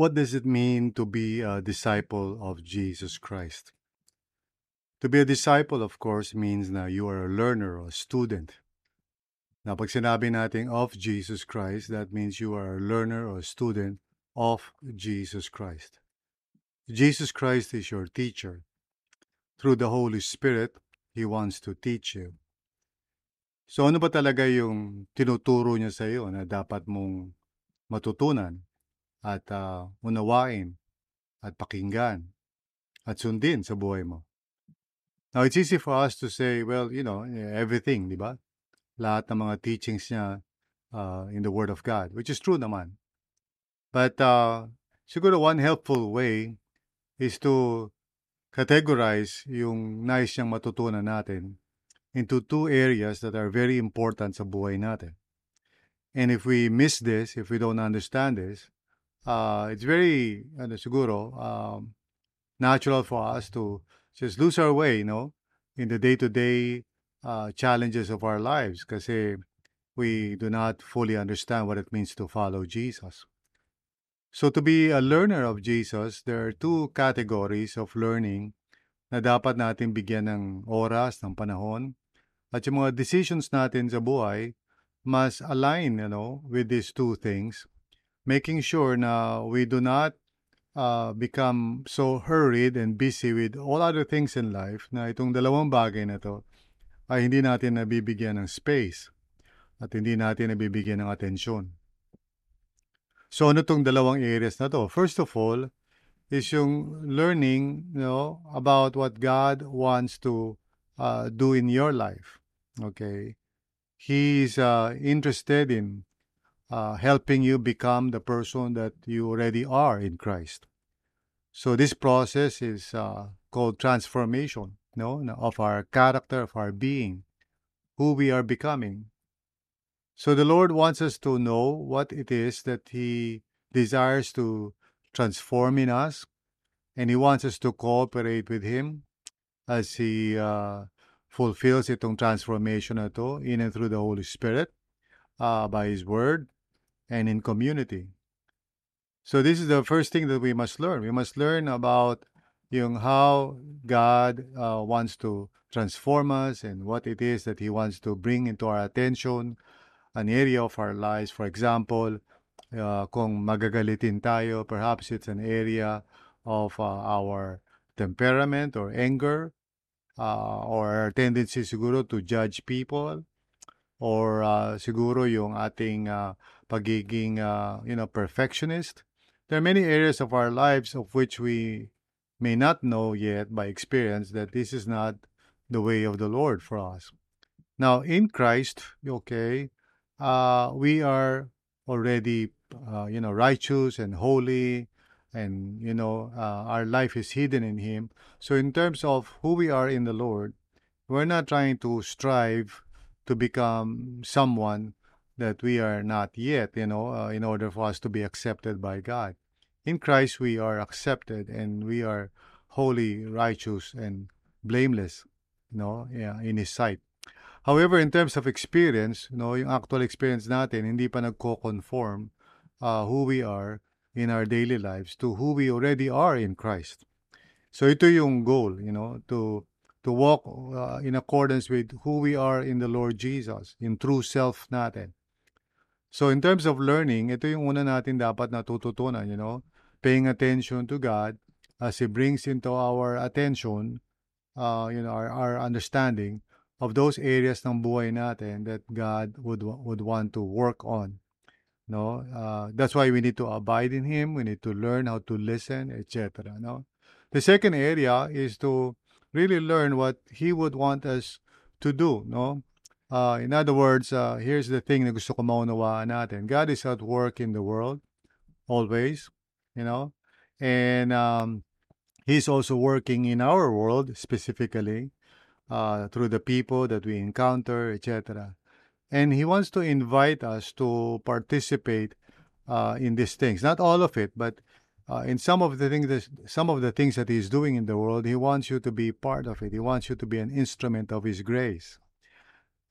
what does it mean to be a disciple of Jesus Christ? To be a disciple, of course, means na you are a learner or a student. Now, pag sinabi natin of Jesus Christ, that means you are a learner or a student of Jesus Christ. Jesus Christ is your teacher. Through the Holy Spirit, He wants to teach you. So ano ba talaga yung tinuturo niya sa iyo na dapat mong matutunan at uh, unawain at pakinggan at sundin sa buhay mo? Now, it's easy for us to say, well, you know, everything, di ba? Lahat ng mga teachings niya uh, in the Word of God, which is true naman. But uh, siguro one helpful way is to categorize yung nais niyang matutunan natin into two areas that are very important sa buhay natin. And if we miss this, if we don't understand this, uh, it's very, ano, siguro, um, natural for us to just lose our way, you know, in the day-to-day uh, challenges of our lives kasi we do not fully understand what it means to follow Jesus. So to be a learner of Jesus, there are two categories of learning na dapat natin bigyan ng oras, ng panahon, at yung mga decisions natin sa buhay must align, you know, with these two things, making sure na we do not uh, become so hurried and busy with all other things in life na itong dalawang bagay na to ay hindi natin nabibigyan ng space at hindi natin nabibigyan ng atensyon. So ano tong dalawang areas na to? First of all, is yung learning you know, about what God wants to uh, do in your life. Okay. He's uh, interested in uh, helping you become the person that you already are in Christ. So this process is uh, called transformation, you know, of our character, of our being, who we are becoming. So the Lord wants us to know what it is that He desires to transform in us, and He wants us to cooperate with Him as He uh, fulfills itong transformation na to in and through the Holy Spirit, uh, by His Word, and in community. So this is the first thing that we must learn. We must learn about yung how God uh, wants to transform us and what it is that He wants to bring into our attention, an area of our lives. For example, uh, kung magagalitin tayo, perhaps it's an area of uh, our temperament or anger, uh, or our tendency siguro to judge people, or uh, siguro yung ating uh, pagiging, uh, you know, perfectionist. There are many areas of our lives of which we may not know yet by experience that this is not the way of the Lord for us. Now, in Christ, okay, uh, we are already, uh, you know, righteous and holy, and, you know, uh, our life is hidden in Him. So, in terms of who we are in the Lord, we're not trying to strive to become someone that we are not yet, you know, uh, in order for us to be accepted by God. In Christ, we are accepted and we are holy, righteous, and blameless, you know, yeah, in His sight. However, in terms of experience, you know, yung actual experience natin, hindi pa nagko-conform uh, who we are in our daily lives to who we already are in Christ. So ito yung goal, you know, to to walk uh, in accordance with who we are in the Lord Jesus, in true self natin. So in terms of learning, ito yung una natin dapat natututunan, you know, paying attention to God as He brings into our attention, uh, you know, our, our understanding of those areas ng buhay natin that God would would want to work on. No, uh, that's why we need to abide in Him. We need to learn how to listen, etc. No, the second area is to really learn what He would want us to do. No, uh, in other words, uh, here's the thing na gusto ko maunawaan natin. God is at work in the world, always, you know, and um, He's also working in our world specifically uh, through the people that we encounter, etc. And He wants to invite us to participate uh, in these things. Not all of it, but uh, in some of the things, that, some of the things that He's doing in the world, He wants you to be part of it. He wants you to be an instrument of His grace.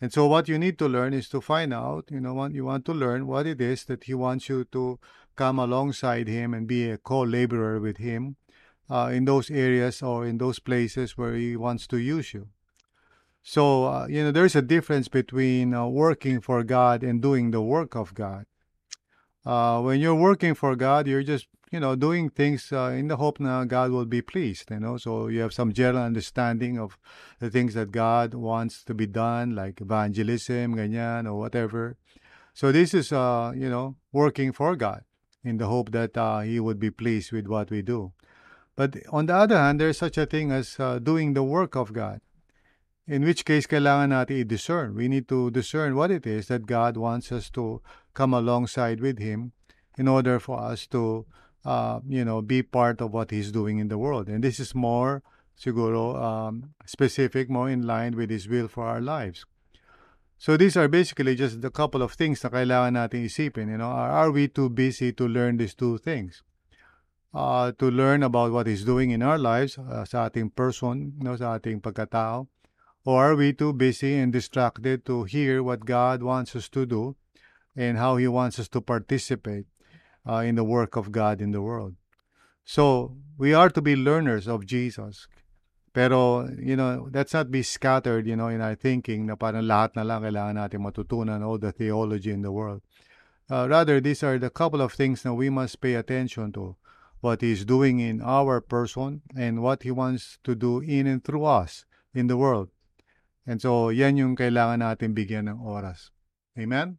And so what you need to learn is to find out, you know, what you want to learn what it is that he wants you to come alongside him and be a co-laborer with him uh, in those areas or in those places where he wants to use you. So, uh, you know, there's a difference between uh, working for God and doing the work of God. Uh, when you're working for God, you're just, you know, doing things uh, in the hope that God will be pleased, you know. So you have some general understanding of the things that God wants to be done, like evangelism, ganyan, or whatever. So this is, uh, you know, working for God in the hope that uh, He would be pleased with what we do. But on the other hand, there's such a thing as uh, doing the work of God. In which case, kailangan natin i-discern. We need to discern what it is that God wants us to come alongside with Him in order for us to, uh, you know, be part of what He's doing in the world. And this is more, siguro, um, specific, more in line with His will for our lives. So these are basically just a couple of things na kailangan natin isipin. You know, are, are we too busy to learn these two things? Uh, to learn about what He's doing in our lives, uh, sa ating person, you know, sa ating pagkatao, or are we too busy and distracted to hear what God wants us to do and how He wants us to participate uh, in the work of God in the world? So, we are to be learners of Jesus. Pero, you know, let's not be scattered, you know, in our thinking na parang lahat na lang kailangan natin matutunan all the theology in the world. Uh, rather, these are the couple of things that we must pay attention to. What He's doing in our person and what He wants to do in and through us in the world. And so, yan yung kailangan natin bigyan ng oras. Amen?